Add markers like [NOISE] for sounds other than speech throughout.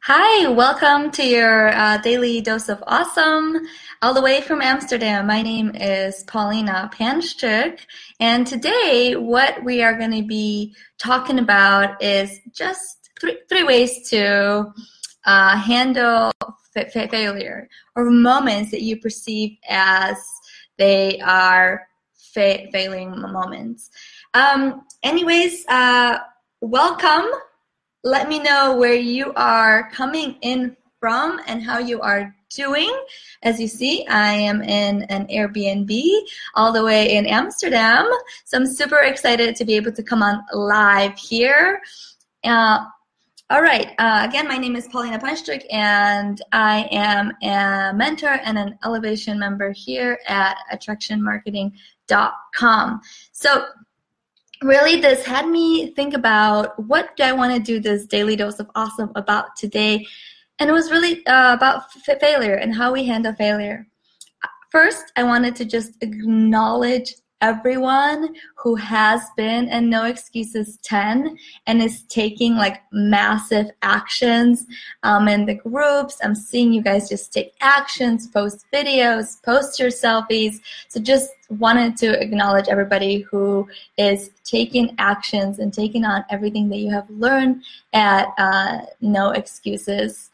Hi, welcome to your uh, daily dose of awesome. All the way from Amsterdam, my name is Paulina Panchuk, and today what we are going to be talking about is just three, three ways to uh, handle fa- fa- failure or moments that you perceive as they are fa- failing moments. Um, anyways, uh, welcome let me know where you are coming in from and how you are doing. As you see, I am in an Airbnb all the way in Amsterdam. So I'm super excited to be able to come on live here. Uh, all right. Uh, again, my name is Paulina Panchuk, and I am a mentor and an elevation member here at attractionmarketing.com. So really this had me think about what do I want to do this daily dose of awesome about today. And it was really uh, about f- failure and how we handle failure. First, I wanted to just acknowledge everyone who has been in no excuses 10 and is taking like massive actions um, in the groups. I'm seeing you guys just take actions post videos post your selfies. So just wanted to acknowledge everybody who is taking actions and taking on everything that you have learned at uh, no excuses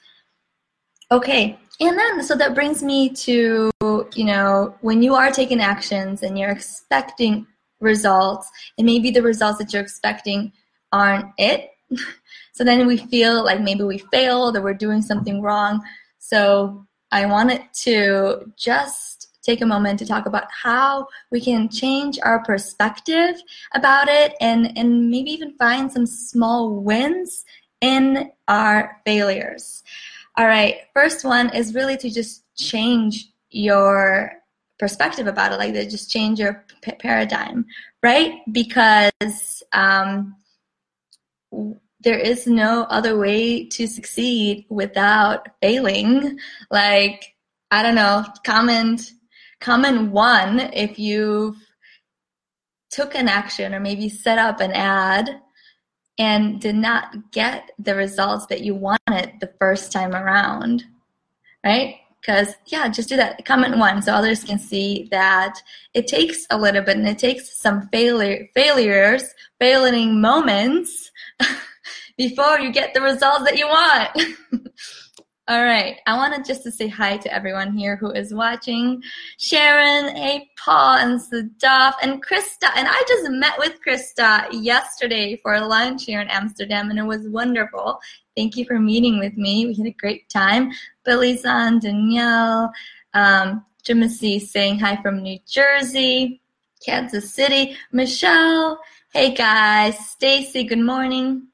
okay and then, so that brings me to, you know, when you are taking actions and you're expecting results, and maybe the results that you're expecting aren't it. [LAUGHS] so then we feel like maybe we failed or we're doing something wrong. So I wanted to just take a moment to talk about how we can change our perspective about it and, and maybe even find some small wins in our failures. All right, first one is really to just change your perspective about it, like to just change your p- paradigm, right? Because um, there is no other way to succeed without failing. Like, I don't know, comment, comment one if you've took an action or maybe set up an ad and did not get the results that you wanted the first time around, right? Because, yeah, just do that. Comment one so others can see that it takes a little bit and it takes some failure, failures, failing moments [LAUGHS] before you get the results that you want. [LAUGHS] All right. I wanted just to say hi to everyone here who is watching. Sharon, hey, Paul, and Sadaf, and Krista. And I just met with Krista yesterday for lunch here in Amsterdam, and it was wonderful. Thank you for meeting with me. We had a great time. Billy San, Danielle, um, Jimothy saying hi from New Jersey, Kansas City, Michelle. Hey guys, Stacy, good morning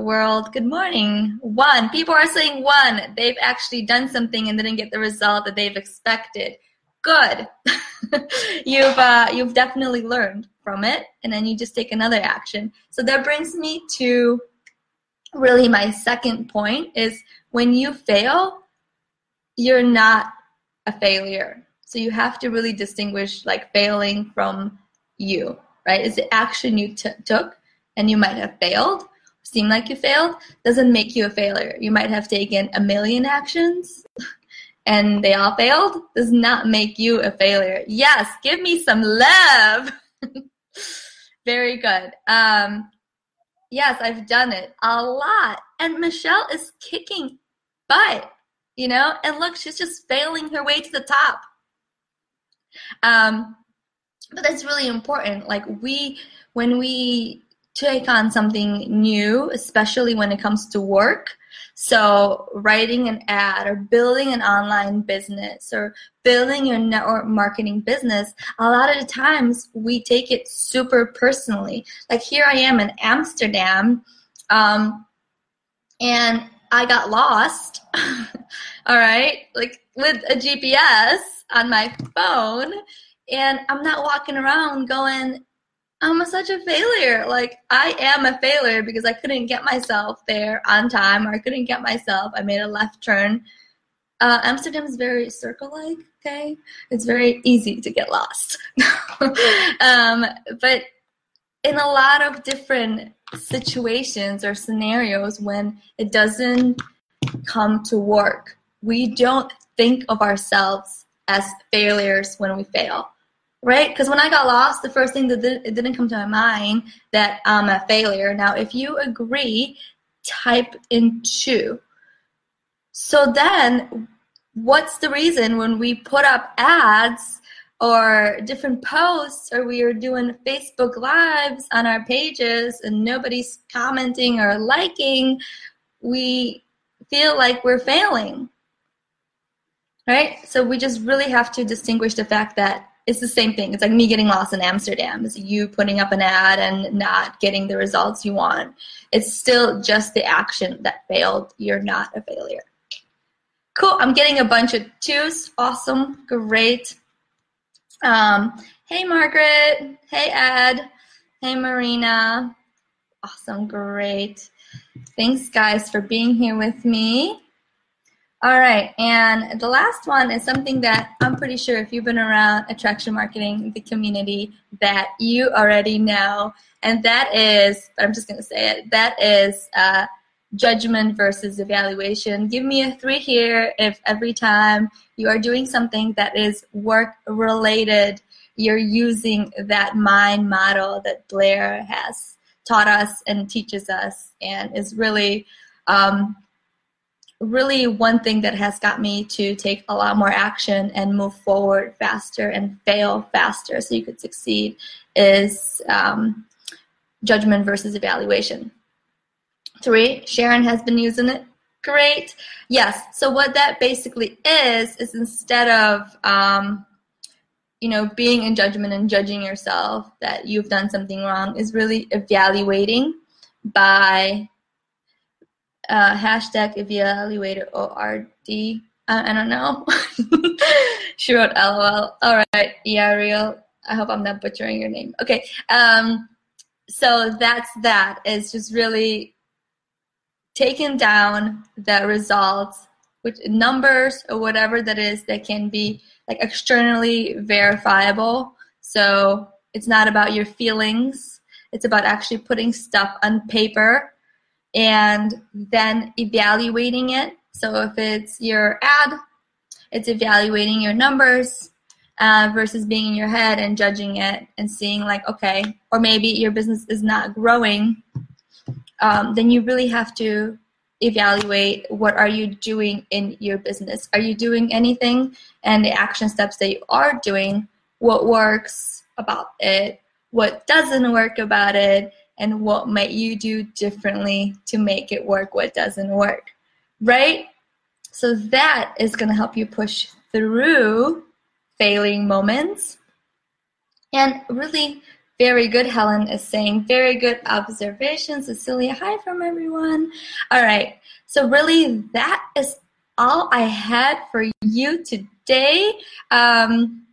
world. Good morning. One. People are saying one. They've actually done something and didn't get the result that they've expected. Good. [LAUGHS] you've uh, you've definitely learned from it, and then you just take another action. So that brings me to really my second point is when you fail, you're not a failure. So you have to really distinguish like failing from you, right? Is the action you t- took and you might have failed seem like you failed doesn't make you a failure. You might have taken a million actions and they all failed does not make you a failure. Yes, give me some love. [LAUGHS] Very good. Um, yes, I've done it a lot. And Michelle is kicking butt, you know? And look, she's just failing her way to the top. Um, but that's really important. Like we, when we take on something new, especially when it comes to work. So, writing an ad or building an online business or building your network marketing business, a lot of the times we take it super personally. Like, here I am in Amsterdam, um, and I got lost, [LAUGHS] all right, like with a GPS on my phone, and I'm not walking around going, I'm such a failure. Like I am a failure because I couldn't get myself there on time, or I couldn't get myself. I made a left turn. Uh, Amsterdam is very circle-like. Okay, it's very easy to get lost. [LAUGHS] um, but in a lot of different situations or scenarios, when it doesn't come to work, we don't think of ourselves as failures when we fail right? Because when I got lost, the first thing that did, it didn't come to my mind that I'm a failure. Now, if you agree, type in two. So then, what's the reason when we put up ads or different posts or we are doing Facebook lives on our pages and nobody's commenting or liking, we feel like we're failing? Right? So we just really have to distinguish the fact that it's the same thing. It's like me getting lost in Amsterdam. It's you putting up an ad and not getting the results you want. It's still just the action that failed. You're not a failure. Cool. I'm getting a bunch of twos. Awesome. Great. Um, hey, Margaret. Hey, Ed. Hey, Marina. Awesome. Great. Thanks, guys, for being here with me. All right, and the last one is something that I'm pretty sure if you've been around attraction marketing, the community, that you already know, and that is, I'm just going to say it, that is uh, judgment versus evaluation. Give me a three here if every time you are doing something that is work related, you're using that mind model that Blair has taught us and teaches us and is really. Um, really one thing that has got me to take a lot more action and move forward faster and fail faster so you could succeed is um, judgment versus evaluation. Three, Sharon has been using it. Great. Yes. So what that basically is is instead of um, you know being in judgment and judging yourself that you've done something wrong is really evaluating by uh, hashtag evaluator ORD. I, I don't know. [LAUGHS] she wrote LOL. All right, yeah, real. I hope I'm not butchering your name. Okay. Um, so that's that. It's just really taking down the results, which numbers or whatever that is that can be like externally verifiable. So it's not about your feelings. It's about actually putting stuff on paper and then evaluating it. So if it's your ad, it's evaluating your numbers uh, versus being in your head and judging it and seeing like, okay, or maybe your business is not growing. Um, then you really have to evaluate what are you doing in your business. Are you doing anything? And the action steps that you are doing, what works about it, what doesn't work about it, and what might you do differently to make it work what doesn't work right? So that is going to help you push through failing moments. And really very good helen is saying very good observation cecilia. Hi from everyone. All right. So really that is all i had for you today. Um,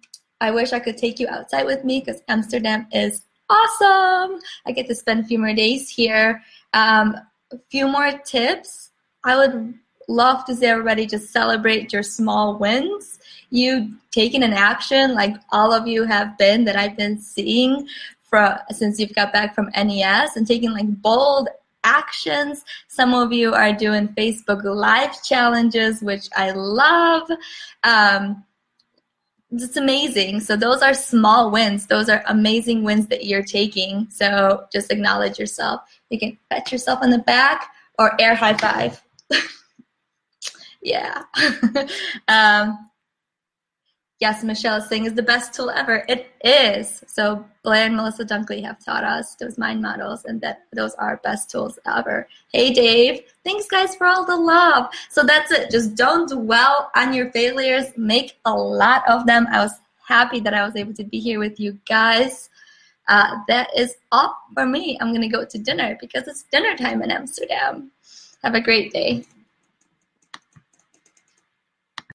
i wish i could take you outside with me because amsterdam is awesome. I get to spend a few more days here. Um, a few more tips. I would love to see everybody just celebrate your small wins. You taking an action like all of you have been that I've been seeing from since you've got back from NES and taking like bold actions. Some of you are doing Facebook Live challenges, which I love. Um, it's amazing. So those are small wins. Those are amazing wins that you're taking. So just acknowledge yourself. You can pat yourself on the back or air high five. [LAUGHS] yeah. [LAUGHS] um, yes, Michelle saying is the best tool ever. It is. So Blair and Melissa Dunkley have taught us those mind models and that those are best tools ever. Hey Dave, thanks guys for all the love. So that's it. Just don't dwell on your failures. Make a lot of them. I was happy that I was able to be here with you guys. Uh, that is all for me. I'm gonna go to dinner because it's dinner time in Amsterdam. Have a great day.